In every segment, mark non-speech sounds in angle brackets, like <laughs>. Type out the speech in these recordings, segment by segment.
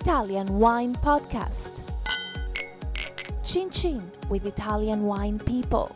Italian Wine Podcast. Chin Chin with Italian wine people.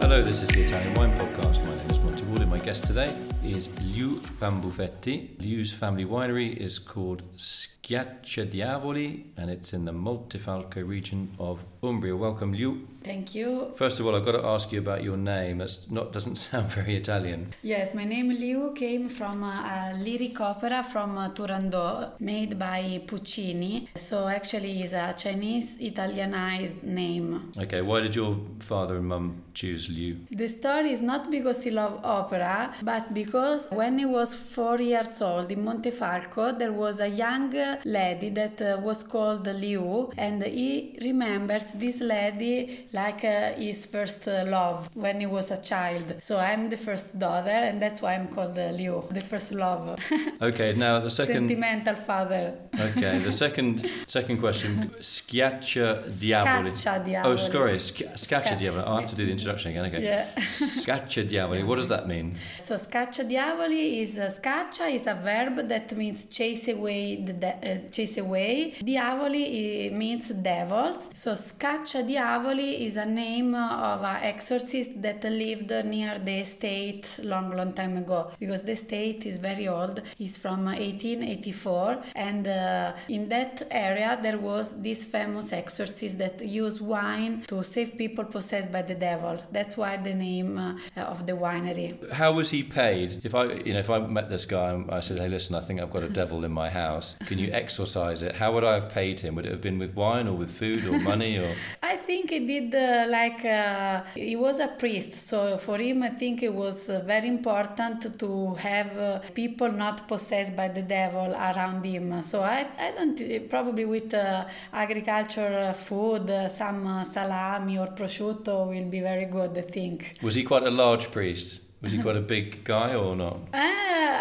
Hello, this is the Italian Wine Podcast. My name is Monty and my guest today is Liu Pambuffetti. Liu's family winery is called Schiacciadiavoli, and it's in the Montefalco region of Umbria. Welcome, Liu. Thank you. First of all, I've got to ask you about your name. That's not doesn't <laughs> sound very Italian. Yes, my name Liu came from a, a lyric opera from uh, Turandot made by Puccini. So actually, it's a Chinese Italianized name. Okay, why did your father and mum choose Liu? The story is not because he loved opera, but because when he was four years old in Montefalco, there was a young lady that uh, was called Liu, and he remembers this lady like uh, his first uh, love when he was a child. So I'm the first daughter, and that's why I'm called uh, Liu, the first love. <laughs> Okay, now the second. Sentimental father. Okay, the second second question. Schiaccia diavoli. Scaccia diavoli. Oh, sorry, sc- Scaccia Sca- diavoli. I'll have to do the introduction again. Okay. Yeah. Scaccia diavoli. What does that mean? So scaccia diavoli is uh, scaccia is a verb that means chase away the de- uh, chase away. Diavoli uh, means devils. So scaccia diavoli is a name of an exorcist that lived near the estate long long time ago because the estate is very old. It's from 1884 and uh, in that area there was this famous exorcist that used wine to save people possessed by the devil. That's why the name uh, of the winery. How was he paid? If I, you know, if I met this guy and I said, "Hey, listen, I think I've got a devil in my house. Can you <laughs> exorcise it?" How would I have paid him? Would it have been with wine or with food or money or? I think he did uh, like uh, he was a priest, so for him, I think it was uh, very important to have uh, people not possessed by the devil around him. So I, I don't probably with uh, agriculture food, uh, some uh, salami or prosciutto will be very good. I think. Was he quite a large priest? Was he quite a big guy or not? <laughs>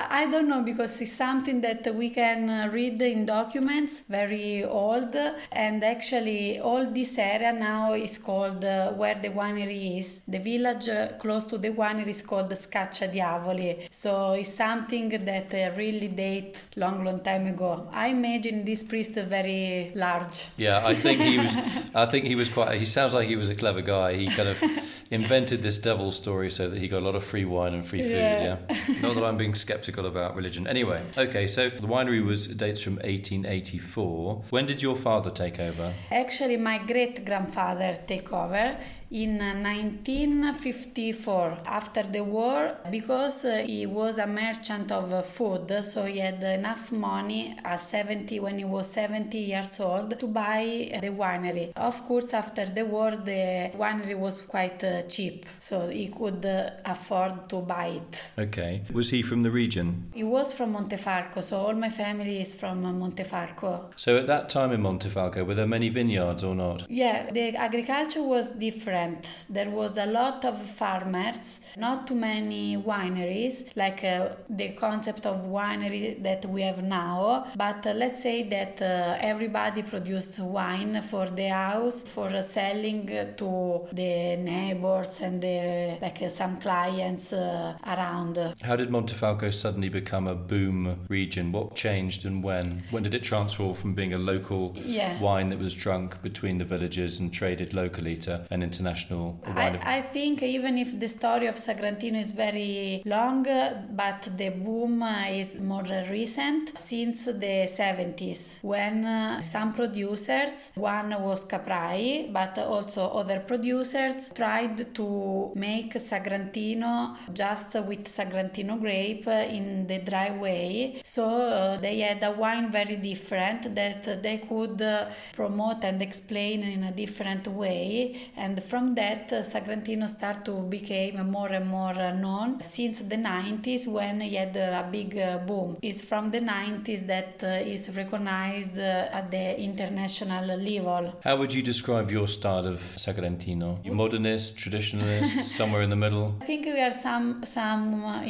I don't know because it's something that we can uh, read in documents, very old, and actually all this area now is called uh, where the winery is. The village uh, close to the winery is called Scaccia Diavoli, so it's something that uh, really date long, long time ago. I imagine this priest very large. Yeah, I think he was. <laughs> I think he was quite. He sounds like he was a clever guy. He kind of invented this devil story so that he got a lot of free wine and free food. Yeah. Yeah. Not that I'm being skeptical about religion. Anyway, okay. So the winery was dates from 1884. When did your father take over? Actually, my great grandfather take over in uh, 1954 after the war because uh, he was a merchant of uh, food so he had enough money at 70 when he was 70 years old to buy the winery of course after the war the winery was quite uh, cheap so he could uh, afford to buy it Okay. Was he from the region? he was from montefalco so all my family is from uh, montefalco So at that time in Montefalco, were there many vineyards or not? Yeah, the agriculture was different. There was a lot of farmers, not too many wineries, like uh, the concept of winery that we have now. But uh, let's say that uh, everybody produced wine for the house, for selling uh, to the neighbors and the, like uh, some clients uh, around. How did Montefalco suddenly become a boom region? What changed and when? When did it transform from being a local Yeah. wine that was drunk between the villages and traded locally to an international wine? of- I, I think even if the story of Sagrantino is very long, but the boom is more recent since the 70s when uh, some producers, one was Caprai, but also other producers tried to make Sagrantino just with Sagrantino grape in the dry way. So uh, they had a wine very different that they could uh, promote and explain in a different way and from that uh, Sagrantino started to become more and more uh, known since the 90s when he had a big uh, boom it's from the 90s that uh, is recognized uh, at the international level How would you describe your style of Sagrantino? You modernist, traditionalist, <laughs> somewhere in the middle? I think we are some some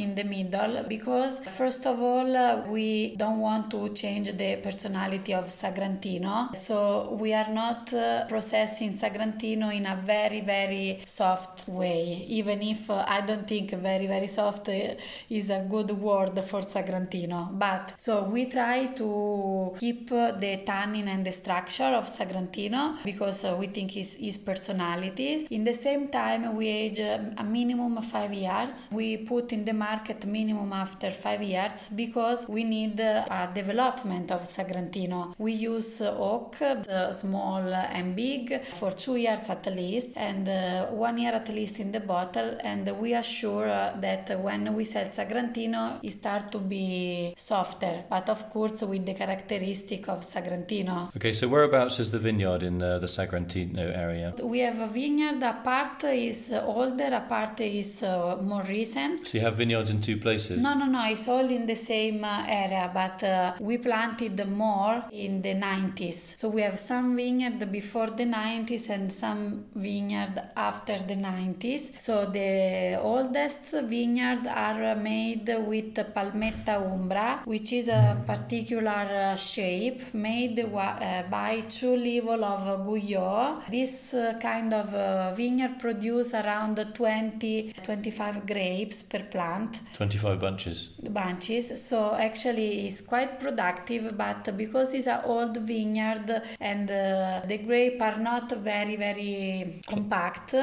in the middle because first of all we don't want to change the personality of Sagrantino so we are not processing Sagrantino in a very very soft way. Even if uh, I don't think very very soft uh, is a good word for Sagrantino, but so we try to keep the tannin and the structure of Sagrantino because uh, we think is his personality. In the same time, we age uh, a minimum five years. We put in the market minimum after five years because we need uh, a development of Sagrantino. We use oak, small and big, for two years at least, and uh, one year at least in the bottle. And we are sure uh, that when we sell Sagrantino, it start to be softer, but of course with the characteristic of Sagrantino. Okay, so whereabouts is the vineyard in uh, the Sagrantino area? We have a vineyard. A part is older, a part is uh, more recent. So you have vineyards in two places? No, no, no. It's all in the same uh, area, but uh, we planted more in the 90s. So we have some vineyard before the 90s and some vineyard after the 90s. So the oldest vineyard are made with Palmetta umbra, which is a particular uh, shape made uh, by two level of Guyot. This uh, kind of vineyard produce around 20 25 grapes per plant 25 bunches. bunches so actually it's quite productive but because it's an old vineyard and the grape are not very very compact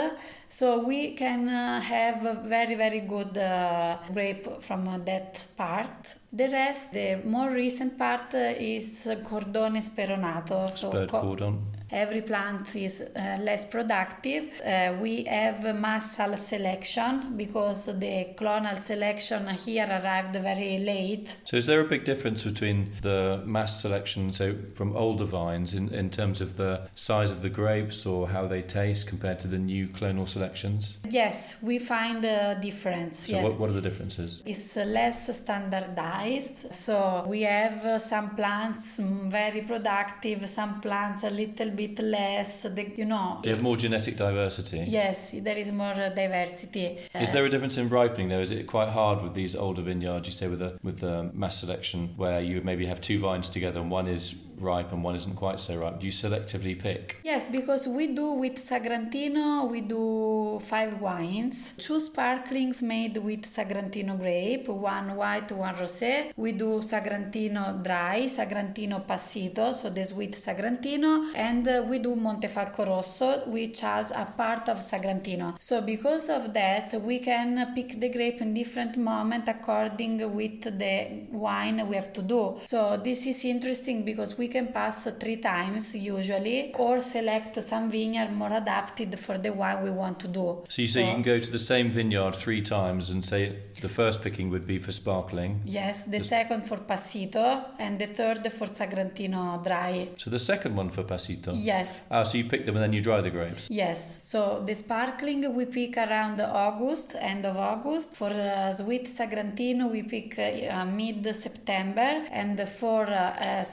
so we can uh, have a very very good uh, grape from uh, that part. The rest the more recent part uh, is cordone speronato. So cordon. Every plant is uh, less productive. Uh, we have massal selection because the clonal selection here arrived very late. So is there a big difference between the mass selection, so from older vines, in, in terms of the size of the grapes or how they taste compared to the new clonal selections? Yes, we find a difference. So yes. what, what are the differences? It's less standardized, so we have some plants very productive, some plants a little bit less. The, you know, you have more genetic diversity? yes, there is more uh, diversity. Is there a difference in ripening though? Is it quite hard with these older vineyards? You say with the with the mass selection, where you maybe have two vines together and one is ripe and one isn't quite so ripe. Do you selectively pick? Yes, because we do with Sagrantino, we do five wines, two sparklings made with Sagrantino grape, one white, one rosé. We do Sagrantino dry, Sagrantino passito, so the sweet Sagrantino, and uh, we do Montefalco Rosso, which has a part of Sagrantino. So because of that, we can pick the grape in different moment according with the wine we have to do. So this is interesting because we can pass three times usually or select some vineyard more adapted for the wine we want to do. So you say you can go to the same vineyard three times and say the first picking would be for sparkling. Yes, the second for Passito and the third for Sagrantino dry. So the second one for Passito. Yes, Ah, so you pick them and then you dry the grapes. yes. So the sparkling we pick around August, end of August. For uh, sweet Sagrantino we pick uh, mid September, and for uh, uh,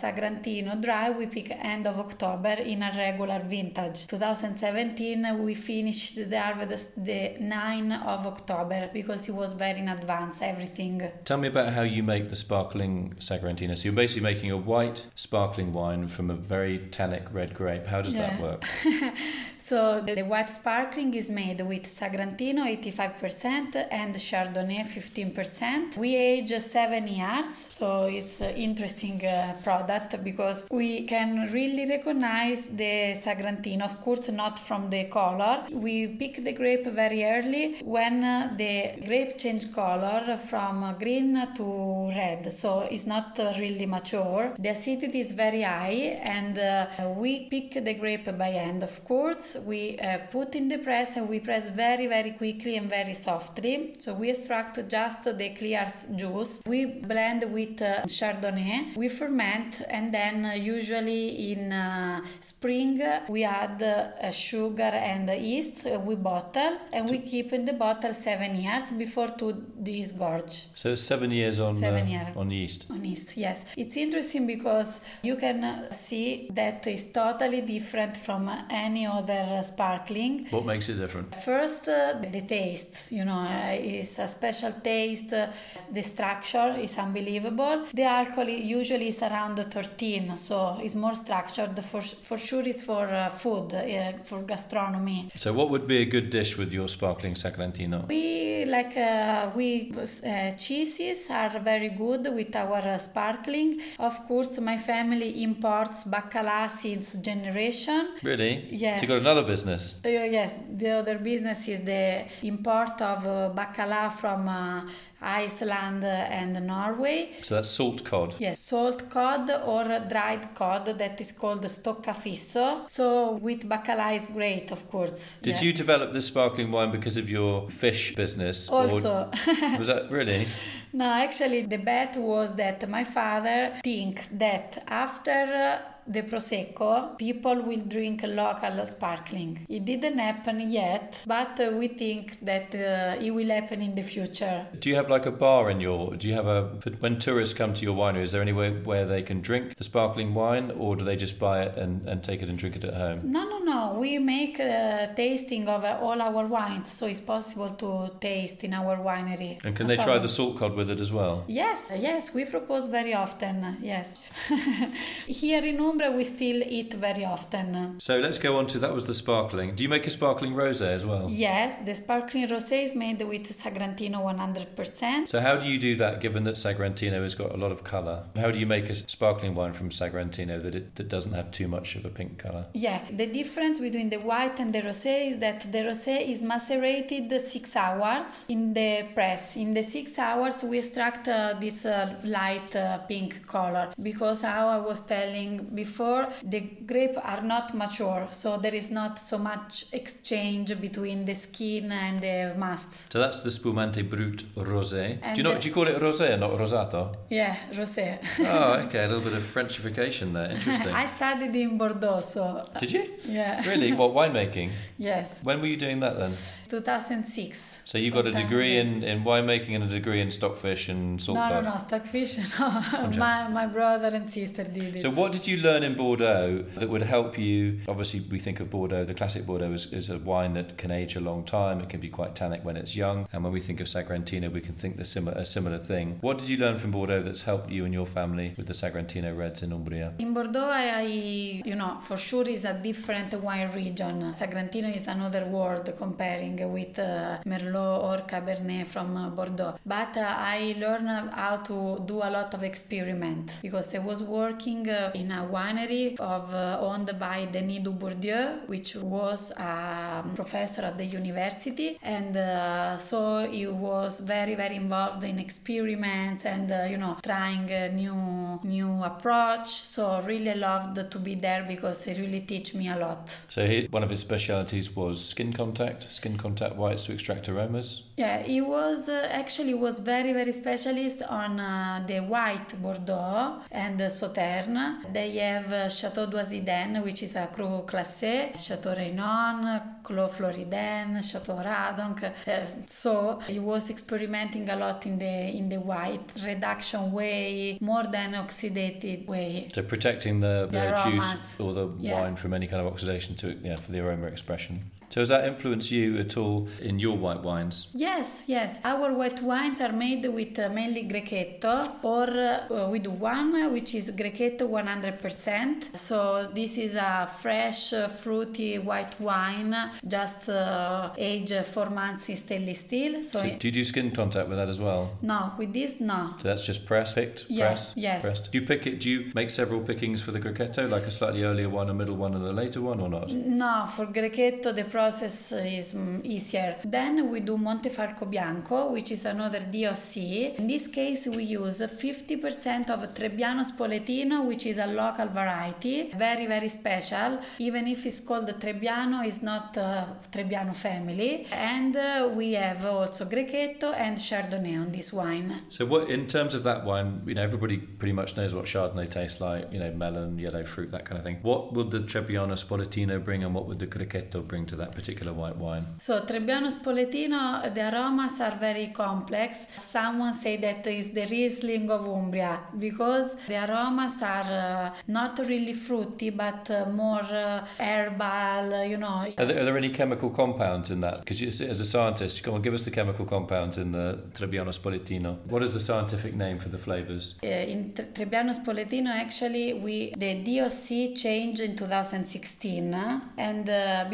Sagrantino dry we pick end of October in a regular vintage. 2017 we finished the harvest the 9 of October because it was very in advance everything. Tell me about how you make the sparkling Sagrantino. So you're basically making a white sparkling wine from a very tannic red grape. How does that work? <laughs> So the, white sparkling is made with Sagrantino 85% and Chardonnay 15%. We age seven years, so it's an interesting uh, product because we can really recognize the Sagrantino. Of course, not from the color. We pick the grape very early when uh, the grape change color from green to red, so it's not really mature. The acidity is very high, and uh, we pick the grape by hand, of course we uh, put in the press and we press very very quickly and very softly so we extract just the clear juice we blend with uh, chardonnay we ferment and then usually in uh, spring uh, we add uh, sugar and yeast uh, we bottle and we keep in the bottle seven years before to disgorge So seven years on Seven uh, years. on yeast. on yeast, yes. It's interesting because you can uh, see that it's totally different from uh, any other uh, sparkling. What makes it different? First, uh, the taste, you know, uh, is a special taste. Uh, the structure is unbelievable. The alcohol usually is around 13, so it's more structured. For for sure, it's for uh, food, uh, for gastronomy. So, what would be a good dish with your sparkling Sagrantino? We like uh, we uh, cheeses are very good with our uh, sparkling. Of course, my family imports bacala since generation. Really? Yes. So, you got another business? Uh, yes, the other business is the import of bacala from Iceland and Norway. So, that's salt cod. Yes, salt cod or dried cod that is called stoccafisso. So with bacala is great, of course. Did Yeah. you develop this sparkling wine because of your fish business? Also, <laughs> was that really? no, actually, the bet was that my father think that after the prosecco, people will drink local sparkling. It didn't happen yet, but uh, we think that uh, it will happen in the future. Do you have like a bar in your? Do you have a when tourists come to your winery? Is there anywhere where they can drink the sparkling wine, or do they just buy it and, and take it and drink it at home? No, no, no. We make uh, tasting of uh, all our wines, so it's possible to taste in our winery. And can No they try the salt cod with it as well? Yes, yes, we propose very often. Yes, <laughs> here in Umbria we still eat very often. So let's go on to that was the sparkling. Do you make a sparkling rosé as well? Yes, the sparkling rosé is made with Sagrantino 100%. So how do you do that? Given that Sagrantino has got a lot of colour, how do you make a sparkling wine from Sagrantino that it that doesn't have too much of a pink colour? Yeah, the difference between the white and the rosé is that the rosé is macerated six hours in the press. In the six hours, we extract uh, this uh, light uh, pink color because, how I was telling before, the grape are not mature, so there is not so much exchange between the skin and the must. So that's the Spumante Brut Rosé. Do you know? the- Do you call it rosé not rosato? Yeah, rosé. oh, <laughs> okay, a little bit of Frenchification there. Interesting. <laughs> I studied in Bordeaux, so Did you? yeah. Really? What <laughs> winemaking? yes, When were you doing that then? 2006. So you got a uh, degree in, in winemaking and a degree in stockfish and salt No, no, no, stockfish. <laughs> No, my, my brother and sister did it. So what did you learn in Bordeaux that would help you? Obviously, we think of Bordeaux. The classic Bordeaux is, is a wine that can age a long time. It can be quite tannic when it's young. And when we think of Sagrantino, we can think the similar a similar thing. What did you learn from Bordeaux that's helped you and your family with the Sagrantino reds in Umbria? in Bordeaux, I, I, you know, for sure is a different wine region. Sagrantino is another world comparing with uh, Merlot or Cabernet from uh, Bordeaux. But uh, I learned how to do a lot of experiment because I was working in a winery of owned by Denis Dubourdieu, which was a professor at the university, and so he was very very involved in experiments and you know trying new new approach. So really loved to be there because he really teach me a lot. So he, one of his specialities was skin contact, skin contact whites to extract aromas. Yeah, he was uh, actually was very very specialist on uh, the white Bordeaux and uh, Sauterne. They have uh, Chateau Doisy-Daëne, which is a Cru Classé, Chateau Reynon, Clos Floridène, Chateau Radonc. Uh, so he was experimenting a lot in the in the white reduction way, more than oxidated way. So protecting the, The the juice or the Yeah. wine from any kind of oxidation to yeah for the aroma expression. So has that influenced you at all in your white wines? Yes, yes. Our white wines are made with uh, mainly Grechetto, or uh, we do one which is Grechetto 100%. So this is a fresh, uh, fruity white wine, just uh, aged four months in stainless steel. So, So do you do skin contact with that as well? no, with this, no. So that's just press, picked, Yeah, press, yes. pressed. Do you pick it? Do you make several pickings for the Grechetto, like a slightly earlier one, a middle one, and a later one, or not? No, for Grechetto the process is easier. Then we do Montefalco Bianco, which is another DOC. In this case, we use 50% of Trebbiano Spoletino, which is a local variety, very very special. Even if it's called Trebbiano, it's not uh, Trebbiano family. And uh, we have also Grechetto and Chardonnay on this wine. So what, in terms of that wine, you know, everybody pretty much knows what Chardonnay tastes like. You know, melon, yellow fruit, that kind of thing. What would the Trebbiano Spoletino bring, and what would the Grechetto bring to that? That particular white wine? So Trebbiano Spoletino, the aromas are very complex. Someone say that is the Riesling of Umbria because the aromas are uh, not really fruity but uh, more uh, herbal, you know. Are there, are there any chemical compounds in that? Because as a scientist, come on, give us the chemical compounds in the Trebbiano Spoletino. What is the scientific name for the flavors? Uh, in Trebbiano Spoletino, actually, we the DOC changed in 2016, and uh,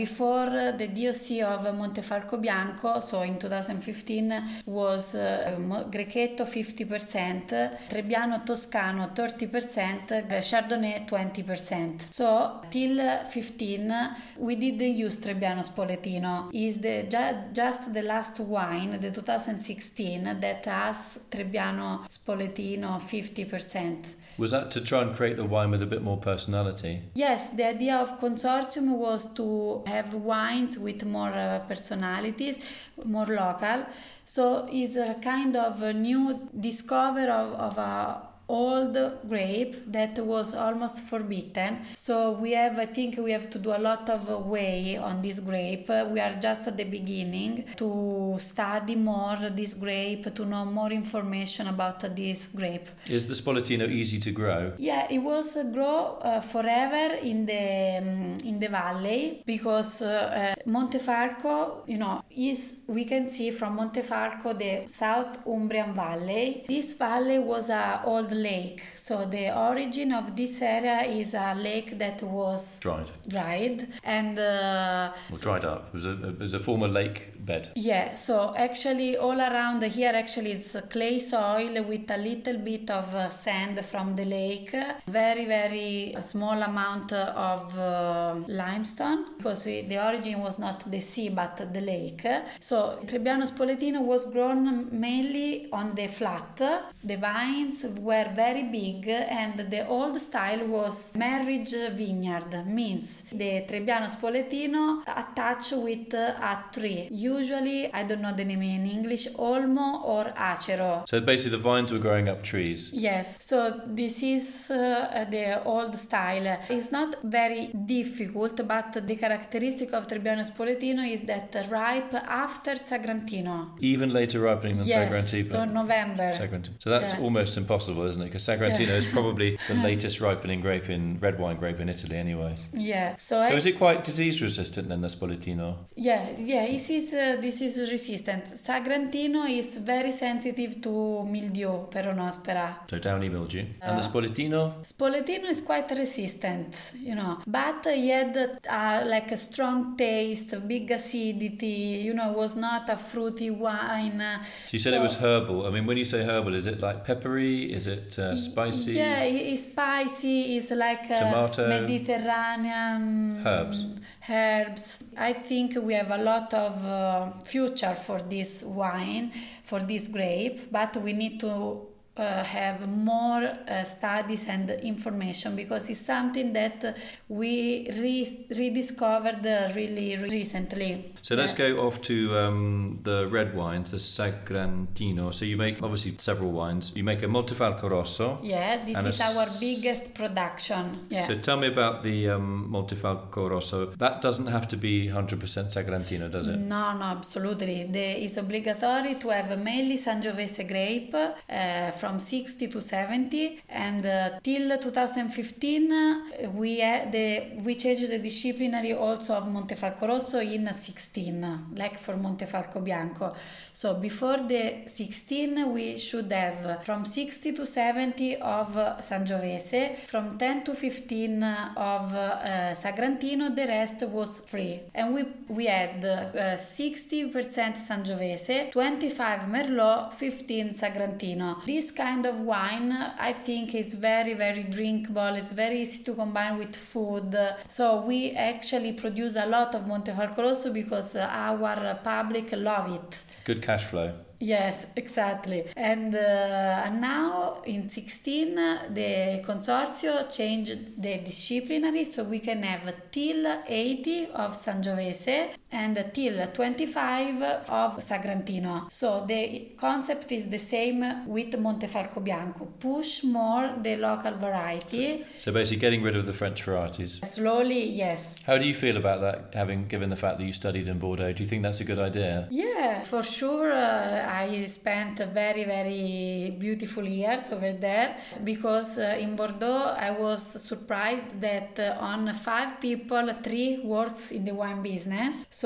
the DOC of Montefalco Bianco, so in 2015, was uh, Grechetto 50%, Trebbiano Toscano 30%, Chardonnay 20%. So till 15, we didn't use Trebbiano Spoletino. Is the ju- just the last wine, the 2016, that has Trebbiano Spoletino 50%. Was that to try and create a wine with a bit more personality? Yes, the idea of consortium was to have wines with more uh, personalities, more local. So it's a kind of a new discover of, of a old grape that was almost forbidden. So we have, I think, we have to do a lot of way on this grape. We are just at the beginning to study more this grape, to know more information about this grape. Is the Spoletino easy to grow? Yeah, it was uh, grow uh, forever in the um, in the valley because uh, Montefalco, you know, is we can see from Montefalco the South Umbrian Valley. This valley was a old lake. So the origin of this area is a lake that was dried, dried, and uh, well, dried up. It was a it was a former lake bed. Yeah. So actually, all around here actually is clay soil with a little bit of uh, sand from the lake. Very very small amount of uh, limestone because the origin was not the sea but the lake. So Trebbiano Spoletino was grown mainly on the flat. The vines were very big and the old style was marriage vineyard means the Trebbiano Spoletino attached with a tree usually I don't know the name in English olmo or acero So basically the vines were growing up trees. yes so this is uh, the old style it's not very difficult but the characteristic of Trebbiano Spoletino is that ripe after Sagrantino Even later ripening than yes Sagrantino. so November Sagrantino. So that's Yeah. almost impossible, isn't it? Because Sagrantino Yeah. is probably <laughs> the latest ripening grape in red wine grape in Italy, anyway. yeah so, So I- is it quite disease resistant then, the Spoletino? Yeah, yeah, this is uh, this is resistant. Sagrantino is very sensitive to mildew, peronospora. So downy mildew. and Uh, the Spoletino? Spoletino is quite resistant, you know, but he had uh, like a strong taste, big acidity. You know, was not a fruity wine. uh, So you said it was herbal. I mean, when you say herbal, is it like peppery? Is it uh, spicy? Yeah, it's spicy. It's like uh, Tomato. Mediterranean Herbs. Herbs. I think we have a lot of uh, future for this wine, for this grape, but we need to. Uh, have more uh, studies and information because it's something that we re- rediscovered uh, really recently. So let's Yeah. go off to um, the red wines, the Sagrantino. So you make obviously several wines. You make a Montefalco Rosso. Yeah, this is our s- biggest production. Yeah. So tell me about the um, Montefalco Rosso. That doesn't have to be 100% Sagrantino, does it? No, no, absolutely. The, it's obligatory to have mainly Sangiovese grape uh, from 60 to 70, and uh, till 2015 uh, we had the we changed the disciplinary also of Montefalco Rosso in 16, like for Montefalco Bianco. So before the 16 we should have from 60 to 70 of uh, Sangiovese, from 10 to 15 of uh, Sagrantino, the rest was free. And we we had uh, 60% Sangiovese, 25 Merlot, 15 Sagrantino. This kind of wine I think is very very drinkable. It's very easy to combine with food. So we actually produce a lot of Montefalco Rosso because uh, our public love it. Good cash flow. Yes, exactly. And uh, now in 16, uh, the consortio changed the disciplinary so we can have till 80 of Sangiovese and till 25 of Sagrantino. So the concept is the same with Montefalco Bianco. Push more the local variety. So basically, getting rid of the French varieties. Slowly, yes. How do you feel about that, having given the fact that you studied in Bordeaux? Do you think that's a good idea? Yeah, for sure. Uh, I spent very, very beautiful years over there because uh, in Bordeaux I was surprised that uh, on five people, three works in the wine business. So,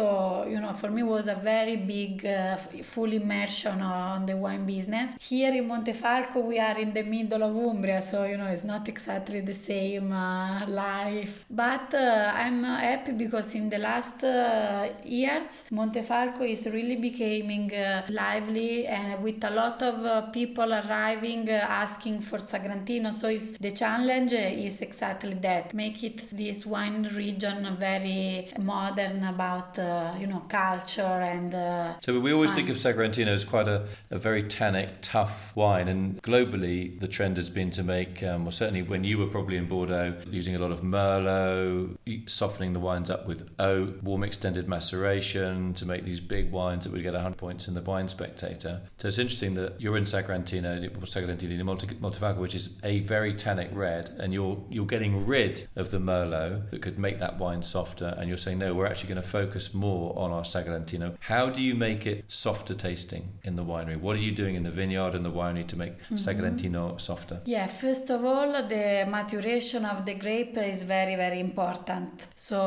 you know, for me was a very big, uh, full immersion on the wine business. Here in Montefalco, we are in the middle of Umbria, so, you know, it's not exactly the same uh, life. But uh, I'm happy because in the last uh, years, Montefalco is really becoming uh, lively and with a lot of uh, people arriving asking for Sagrantino. So it's, the challenge is exactly that make it this wine region very modern about uh, you know culture and uh, so we always think of Sagrantino as quite a, a very tannic tough wine. And globally the trend has been to make um, well certainly when you were probably in Bordeaux using a lot of Merlot softening the wines up with oak warm extended maceration to make these big wines that would get 100 points in the wine spectator. So it's interesting that you're in Sagrantino Sagrantino Montefalco which is a very tannic red and you're you're getting rid of the Merlot that could make that wine softer, and you're saying, no, we're actually going to focus more on our Sagrantino. How do you make it softer tasting in the winery? What are you doing in the vineyard and the winery to make mm-hmm. Sagrantino softer? Yeah, first of all, the maturation of the grape is very, very important. So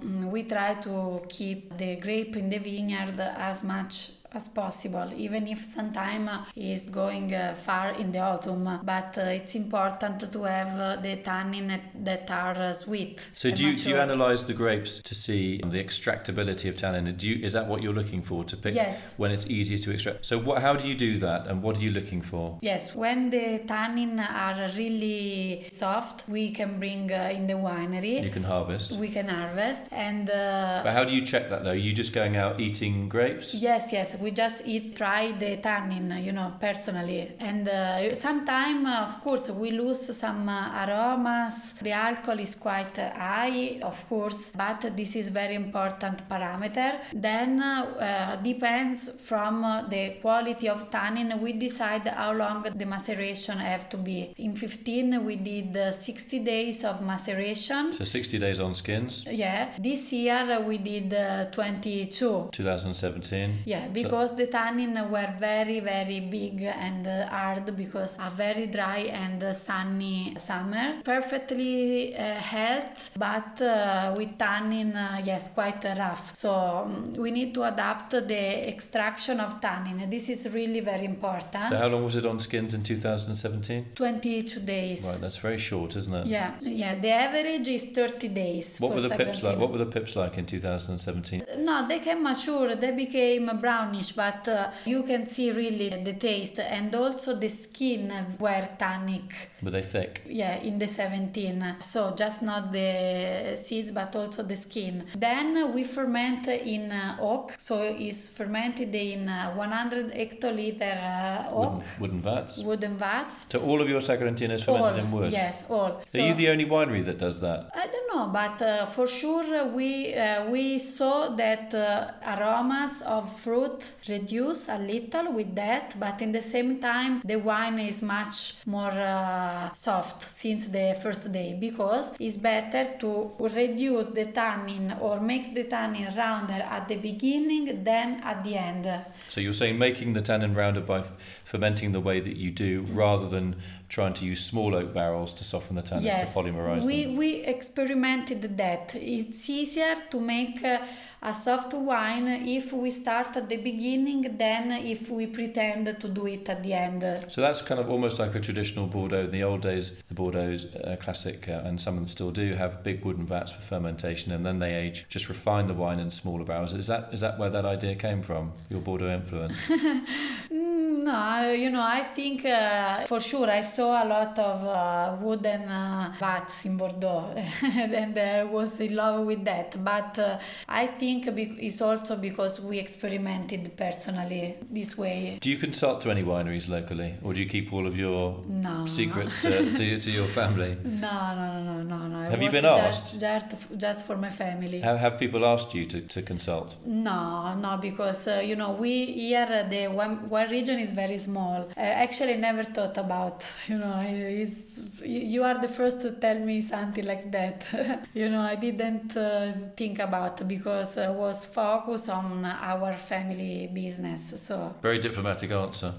mm, we try to keep the grape in the vineyard as much as possible, even if sometimes is going uh, far in the autumn. But uh, it's important to have uh, the tannin that are uh, sweet. So do you, do you analyze the grapes to see the extractability of tannin? Do you, is that what you're looking for to pick yes. when it's easier to extract? So what, how do you do that, and what are you looking for? Yes, when the tannin are really soft, we can bring uh, in the winery. You can harvest. We can harvest, and. Uh, but how do you check that though? Are you just going out eating grapes? Yes, yes we just eat try the tannin you know personally. And uh, sometimes uh, of course we lose some uh, aromas. The alcohol is quite high of course but this is very important parameter. Then uh, depends from uh, the quality of tannin. We decide how long the maceration have to be. In 15 we did uh, 60 days of maceration. So 60 days on skins? Yeah. This year we did 22 2017 yeah because because the tannin were very very big and hard because a very dry and sunny summer. Perfectly uh, health but uh, with tannin uh, yes quite rough. So um, we need to adapt the extraction of tannin. This is really very important. So how long was it on skins in 2017 22 days. Right that's very short isn't it? Yeah yeah the average is 30 days what were the pips like? what were the pips like in 2017 no they came mature they became but uh, you can see really the taste and also the skin were tannic. Were they thick? Yeah, in the 17. So just not the seeds but also the skin. Then we ferment in uh, oak, so it's fermented in uh, 100 hectoliter uh, oak. Wooden, wooden, vats? Wooden vats. So all of your Sagrantino is fermented all, in wood? Yes, all. So Are you the only winery that does that? I don't know, but uh, for sure we, uh, we saw that aromas of fruit reduce a little with that, but in the same time, the wine is much more uh, soft since the first day because it's better to reduce the tannin or make the tannin rounder at the beginning than at the end. So you're saying making the tannin rounder by f- fermenting the way that you do rather than trying to use small oak barrels to soften the tannins yes, to polymerize we, them. We experimented that. It's easier to make uh, a soft wine if we start at the beginning than if we pretend to do it at the end. So that's kind of almost like a traditional Bordeaux. In the old days, the Bordeaux uh, classic, uh, and some of them still do, have big wooden vats for fermentation, and then they age, just refine the wine in smaller barrels. Is that is that where that idea came from? Your Bordeaux influence? <laughs> No, I- you know, I think uh, for sure I saw a lot of uh, wooden uh, vats in Bordeaux <laughs> and I was in love with that. But uh, I think it's also because we experimented personally this way. Do you consult to any wineries locally, or do you keep all of your No. secrets to, <laughs> to, to your family? No, no, no, no, no, no. I Have you been asked? Just, just for my family. Have, have people asked you to, to consult? No, no, because uh, you know we here uh, the one, one region is very small. I actually never thought about you know it's, you are the first to tell me something like that. <laughs> you know I didn't uh, think about because I was focused on our family business. So Very diplomatic answer.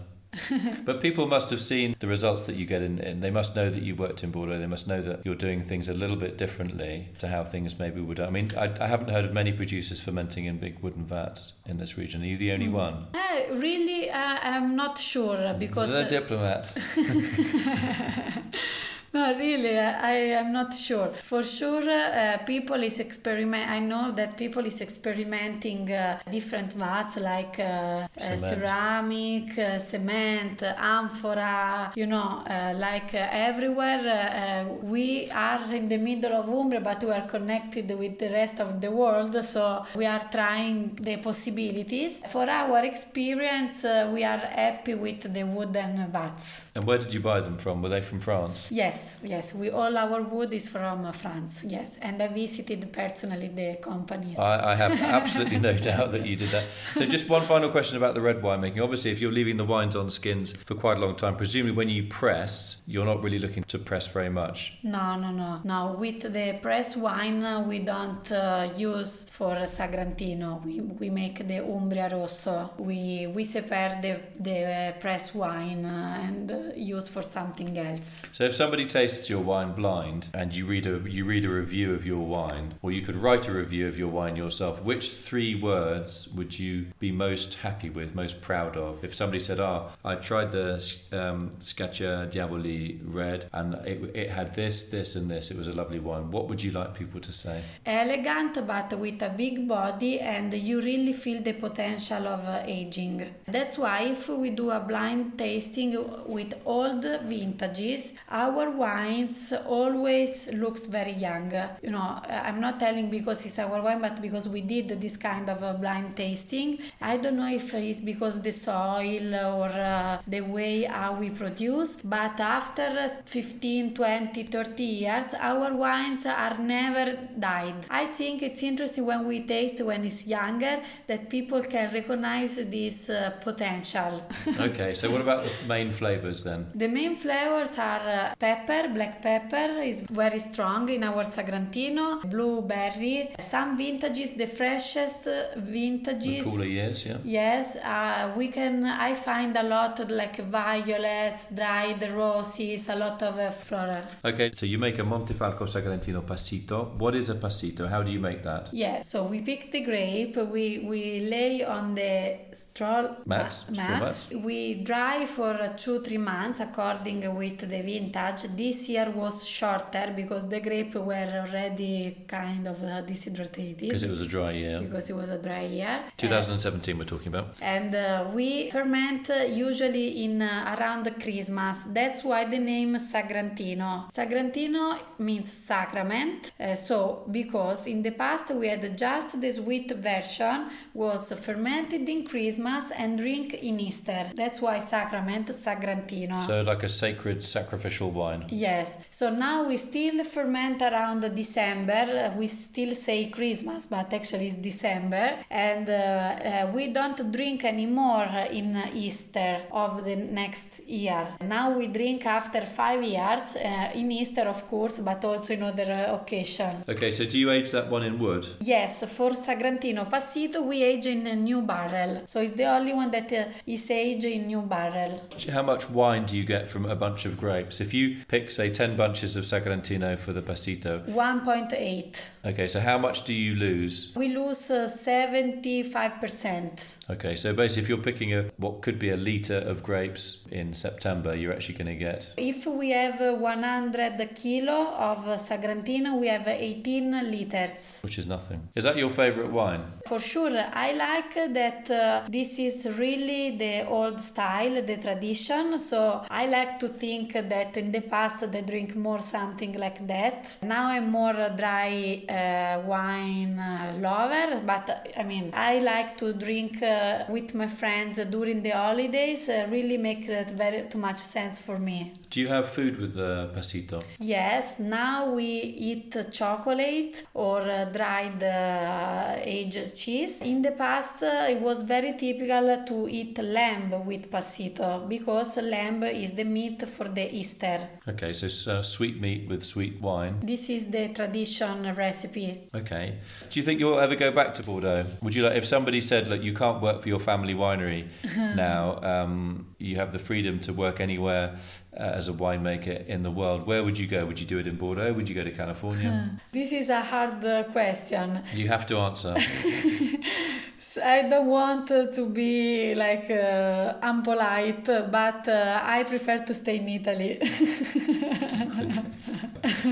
<laughs> but people must have seen the results that you get in, in. They must know that you've worked in Bordeaux. They must know that you're doing things a little bit differently to how things maybe would. I mean, I, I haven't heard of many producers fermenting in big wooden vats in this region. Are you the only one? uh, really uh, I'm not sure because the diplomat. <laughs> <laughs> No, really, I am not sure. For sure, uh, people is experiment. I know that people is experimenting uh, different vats like uh, uh, Cement. ceramic, uh, cement, amphora. You know, like everywhere. We are in the middle of Umbria, but we are connected with the rest of the world. So we are trying the possibilities. For our experience, we are happy with the wooden vats. And where did you buy them from? Were they from France? Yes, yes. We all our wood is from uh, France. Yes, and I visited personally the companies. I, I have <laughs> absolutely no doubt that you did that. So, just one final question about the red wine making. Obviously, if you're leaving the wines on skins for quite a long time, presumably when you press, you're not really looking to press very much. no, no, no, no. With the press wine, uh, we don't uh, use for Sagrantino. We, we make the Umbria Rosso. We we separate the the uh, press wine uh, and uh, use for something else. So, if somebody tastes your wine blind and you read a you read a review of your wine, or you could write a review of your wine yourself, which three words would you be most happy with, most proud of? If somebody said, "Ah, I tried the um, Scaccia Diavoli red, and it, it had this, this, and this. It was a lovely wine." What would you like people to say? elegant but with a big body and you really feel the potential of uh, aging that's why if we do a blind tasting with old vintages. Our wines always looks very young. You know i'm not telling because it's our wine but because we did this kind of blind tasting. I don't know if it's because the soil or uh, the way how we produce but after 15 20 30 years our wines are never died. I think it's interesting when we taste when it's younger that people can recognize this uh, potential. <laughs> Okay, so what about the main flavors then? the main flavors are uh, pepper black pepper is very strong in our sagrantino blueberry some vintages the freshest uh, The vintages cooler years, yeah. Yes, uh, we can. I find a lot of like violets, dried roses, a lot of uh, floral. Okay, so you make a Montefalco Sagrantino passito. What is a passito? How do you make that? Yeah, so we pick the grape, we, we lay on the straw Mats, ma- straw mats. We dry for uh, two three months according with the vintage. This year was shorter because the grape were already kind of uh, dehydrated Because it was a dry year. because it was a dry year. 2017 we're talking about. and uh, we ferment usually in uh, around Christmas. That's why the name Sagrantino. Sagrantino means sacrament. Uh, so because in the past we had just the sweet version was fermented in Christmas and drink in Easter. That's why sacrament Sagrantino. So like a sacred sacrificial wine. Yes. So now we still ferment around December. We still say Christmas, but actually it's December. And uh, uh, we don't drink anymore in Easter of the next year. Now we drink after five years uh, in Easter, of course, but also in other uh, occasions. Okay, so do you age that one in wood? Yes, for Sagrantino Passito we age in a new barrel. So it's the only one that uh, is aged in new barrel. How much wine do you get from a bunch of grapes? If you pick, say, 10 bunches of Sagrantino for the Passito. 1.8. Okay, so how much do you lose? We lose uh, 75%. Okay, so basically, if you're picking a what could be a litre of grapes in September, you're actually going to get. If we have uh, 100 kilo of uh, Sagrantino, we have 18 liters. Which is nothing. Is that your favourite wine? For sure, I like that uh, this is really the old style, the tradition. So I like to think that in the past they drink more something like that. Now I'm more a dry uh, wine uh, lover, but I mean, I like to drink uh, with my friends during the holidays. Uh, really make that very too much sense for me. Do you have food with the Passito? Yes, now we eat chocolate or uh, dried uh, aged cheese. In the past, it was very typical to eat lamb with passito because lamb is the meat for the Easter. Okay, so uh, sweet meat with sweet wine. This is the tradition recipe. Okay. Do you think you'll ever go back to Bordeaux? Would you like if somebody said, "Look, you can't work for your family winery <laughs> now. Um, you have the freedom to work anywhere uh, as a winemaker in the world. Where would you go? Would you do it in Bordeaux? Would you go to California? <laughs> This is a hard uh, question. you have to answer. <laughs> I don't want to be like uh, unpolite, but uh, I prefer to stay in Italy. <laughs>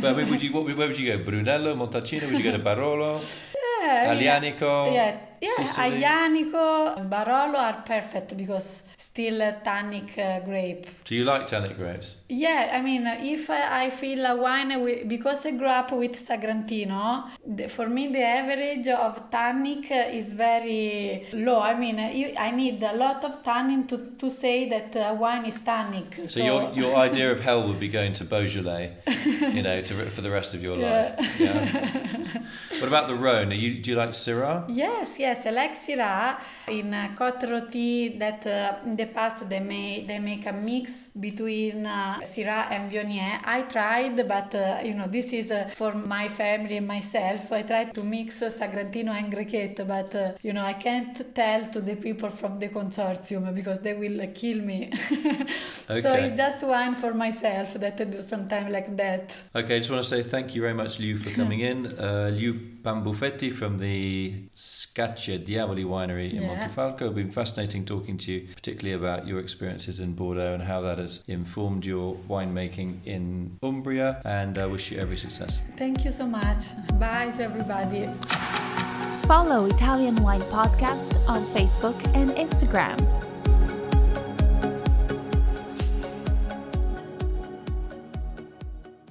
but mean, would you? What, where would you go? Brunello, Montalcino? Would you go to Barolo? <laughs> Yeah, I mean, Yeah, yeah. Sicily? Aglianico, Barolo are perfect because still a tannic uh, grape. Do you like tannic grapes? Yeah, I mean, uh, if uh, I, I feel a wine with, because I grew up with Sagrantino, the, for me the average of tannic uh, is very low. I mean, you, I need a lot of tannin to, to say that a wine is tannic. So, So, your your <laughs> idea of hell would be going to Beaujolais, you know, to, for the rest of your <laughs> Yeah. life. Yeah. <laughs> what about the Rhone? Are you, do you like Syrah? Yes, yes, I like Syrah in uh, Rôtie that uh, in the past they make they make a mix between uh, Syrah and Viognier. I tried, but uh, you know this is uh, for my family and myself. I tried to mix Sagrantino and Grechetto, but uh, you know I can't tell to the people from the consortium because they will kill me. <laughs> so it's just wine for myself that I do sometimes like that. Okay, I just want to say thank you very much, Liu, for coming <laughs> in. Uh, Liu Pambuffetti from the Scacciadiavoli Winery in Yeah. Montefalco. It's been fascinating talking to you, particularly about your experiences in Bordeaux and how that has informed your winemaking in Umbria. And I wish you every success. Thank you so much. Bye to everybody. Follow Italian Wine Podcast on Facebook and Instagram.